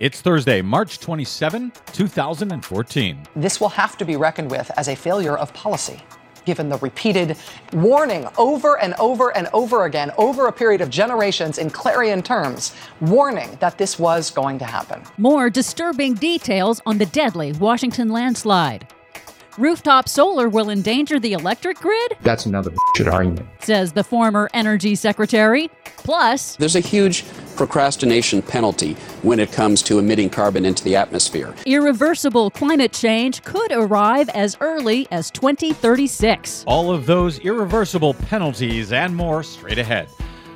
It's Thursday, March 27, 2014. This will have to be reckoned with as a failure of policy given the repeated warning over and over and over again over a period of generations in clarion terms, warning that this was going to happen. More disturbing details on the deadly Washington landslide. Rooftop solar will endanger the electric grid? That's another shit argument, says the former energy secretary. Plus, there's a huge procrastination penalty when it comes to emitting carbon into the atmosphere. Irreversible climate change could arrive as early as 2036. All of those irreversible penalties and more straight ahead.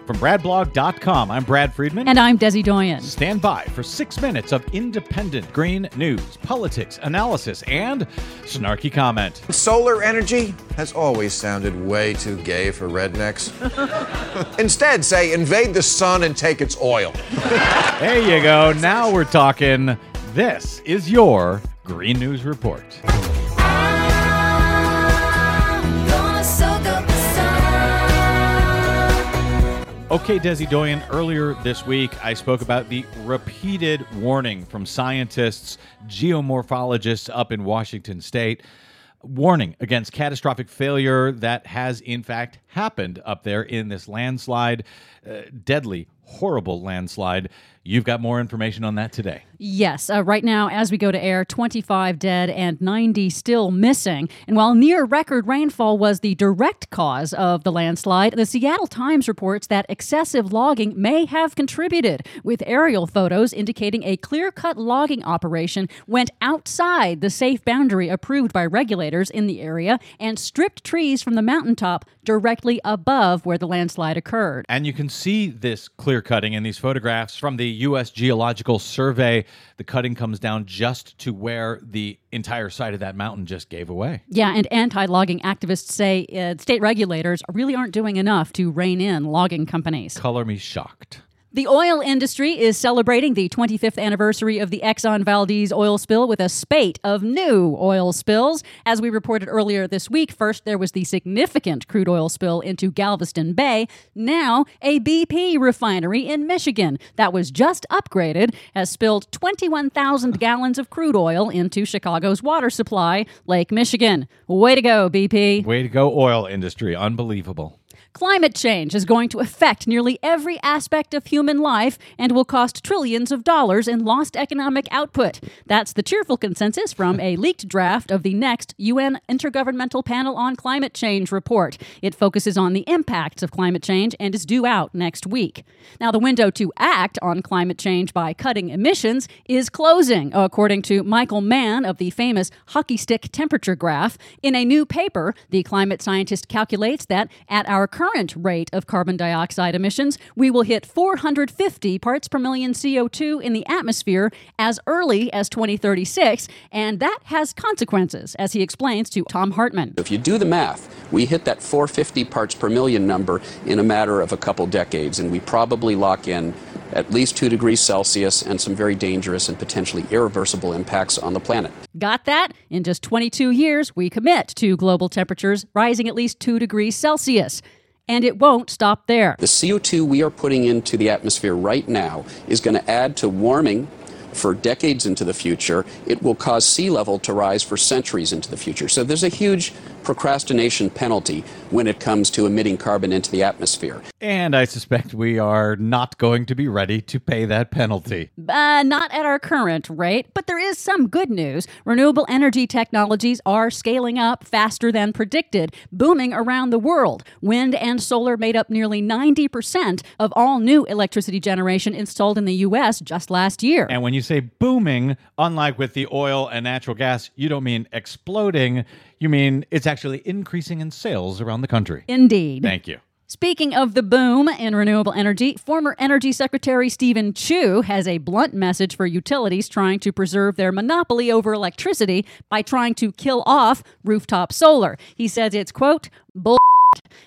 From BradBlog.com, I'm Brad Friedman. And I'm Desi Doyen. Stand by for six minutes of independent green news, politics, analysis, and snarky comment. Solar energy has always sounded way too gay for rednecks. Instead, say invade the sun and take its oil. there you go. Now we're talking. This is your Green News Report. Okay, Desi Doyen, earlier this week I spoke about the repeated warning from scientists, geomorphologists up in Washington state, warning against catastrophic failure that has in fact happened up there in this landslide, uh, deadly, horrible landslide. You've got more information on that today. Yes. Uh, right now, as we go to air, 25 dead and 90 still missing. And while near record rainfall was the direct cause of the landslide, the Seattle Times reports that excessive logging may have contributed, with aerial photos indicating a clear cut logging operation went outside the safe boundary approved by regulators in the area and stripped trees from the mountaintop directly above where the landslide occurred. And you can see this clear cutting in these photographs from the U.S. Geological Survey. The cutting comes down just to where the entire side of that mountain just gave away. Yeah, and anti logging activists say uh, state regulators really aren't doing enough to rein in logging companies. Color me shocked. The oil industry is celebrating the 25th anniversary of the Exxon Valdez oil spill with a spate of new oil spills. As we reported earlier this week, first there was the significant crude oil spill into Galveston Bay. Now, a BP refinery in Michigan that was just upgraded has spilled 21,000 gallons of crude oil into Chicago's water supply, Lake Michigan. Way to go, BP. Way to go, oil industry. Unbelievable. Climate change is going to affect nearly every aspect of human life and will cost trillions of dollars in lost economic output. That's the cheerful consensus from a leaked draft of the next UN Intergovernmental Panel on Climate Change report. It focuses on the impacts of climate change and is due out next week. Now, the window to act on climate change by cutting emissions is closing, according to Michael Mann of the famous hockey stick temperature graph. In a new paper, the climate scientist calculates that at our current rate of carbon dioxide emissions, we will hit 450 parts per million CO2 in the atmosphere as early as 2036, and that has consequences, as he explains to Thom Hartmann. If you do the math, we hit that 450 parts per million number in a matter of a couple decades, and we probably lock in at least 2 degrees Celsius and some very dangerous and potentially irreversible impacts on the planet. Got that? In just 22 years, we commit to global temperatures rising at least 2 degrees Celsius and it won't stop there. The CO2 we are putting into the atmosphere right now is going to add to warming for decades into the future. It will cause sea level to rise for centuries into the future. So there's a huge procrastination penalty when it comes to emitting carbon into the atmosphere. And I suspect we are not going to be ready to pay that penalty. Uh, not at our current rate, but there is some good news. Renewable energy technologies are scaling up faster than predicted, booming around the world. Wind and solar made up nearly 90% of all new electricity generation installed in the U.S. just last year. And when you say booming, unlike with the oil and natural gas, you don't mean exploding. You mean it's actually increasing in sales around the country. Indeed. Thank you. Speaking of the boom in renewable energy, former Energy Secretary Steven Chu has a blunt message for utilities trying to preserve their monopoly over electricity by trying to kill off rooftop solar. He says it's, quote, bull.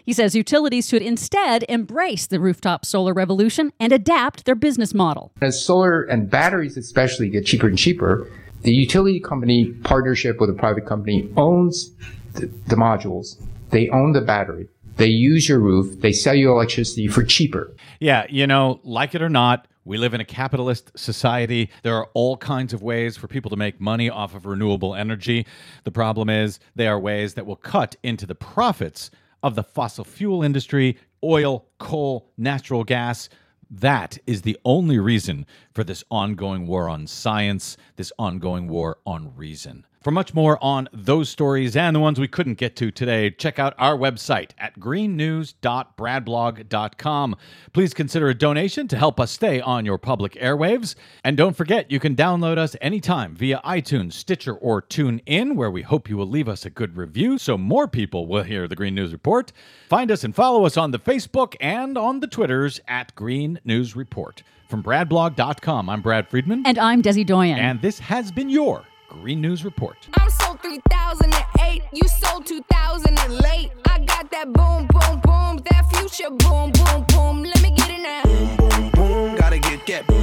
He says utilities should instead embrace the rooftop solar revolution and adapt their business model. As solar and batteries especially get cheaper and cheaper, the utility company partnership with a private company owns the, the modules. They own the battery. They use your roof. They sell you electricity for cheaper. Yeah, you know, like it or not, We live in a capitalist society. There are all kinds of ways for people to make money off of renewable energy. The problem is, they are ways that will cut into the profits of the fossil fuel industry, oil, coal, natural gas. That is the only reason for this ongoing war on science, this ongoing war on reason. For much more on those stories and the ones we couldn't get to today, check out our website at greennews.bradblog.com. Please consider a donation to help us stay on your public airwaves. And don't forget, you can download us anytime via iTunes, Stitcher, or TuneIn, where we hope you will leave us a good review so more people will hear the Green News Report. Find us and follow us on the Facebook and on the Twitters at Green News Report. From bradblog.com, I'm Brad Friedman. And I'm Desi Doyen. And this has been your Green News Report. I'm sold 3008, you sold 2000 and late. I got that boom, boom, boom, that future boom, boom, boom. Let me get it now. Boom, boom, boom, gotta get that boom, boom,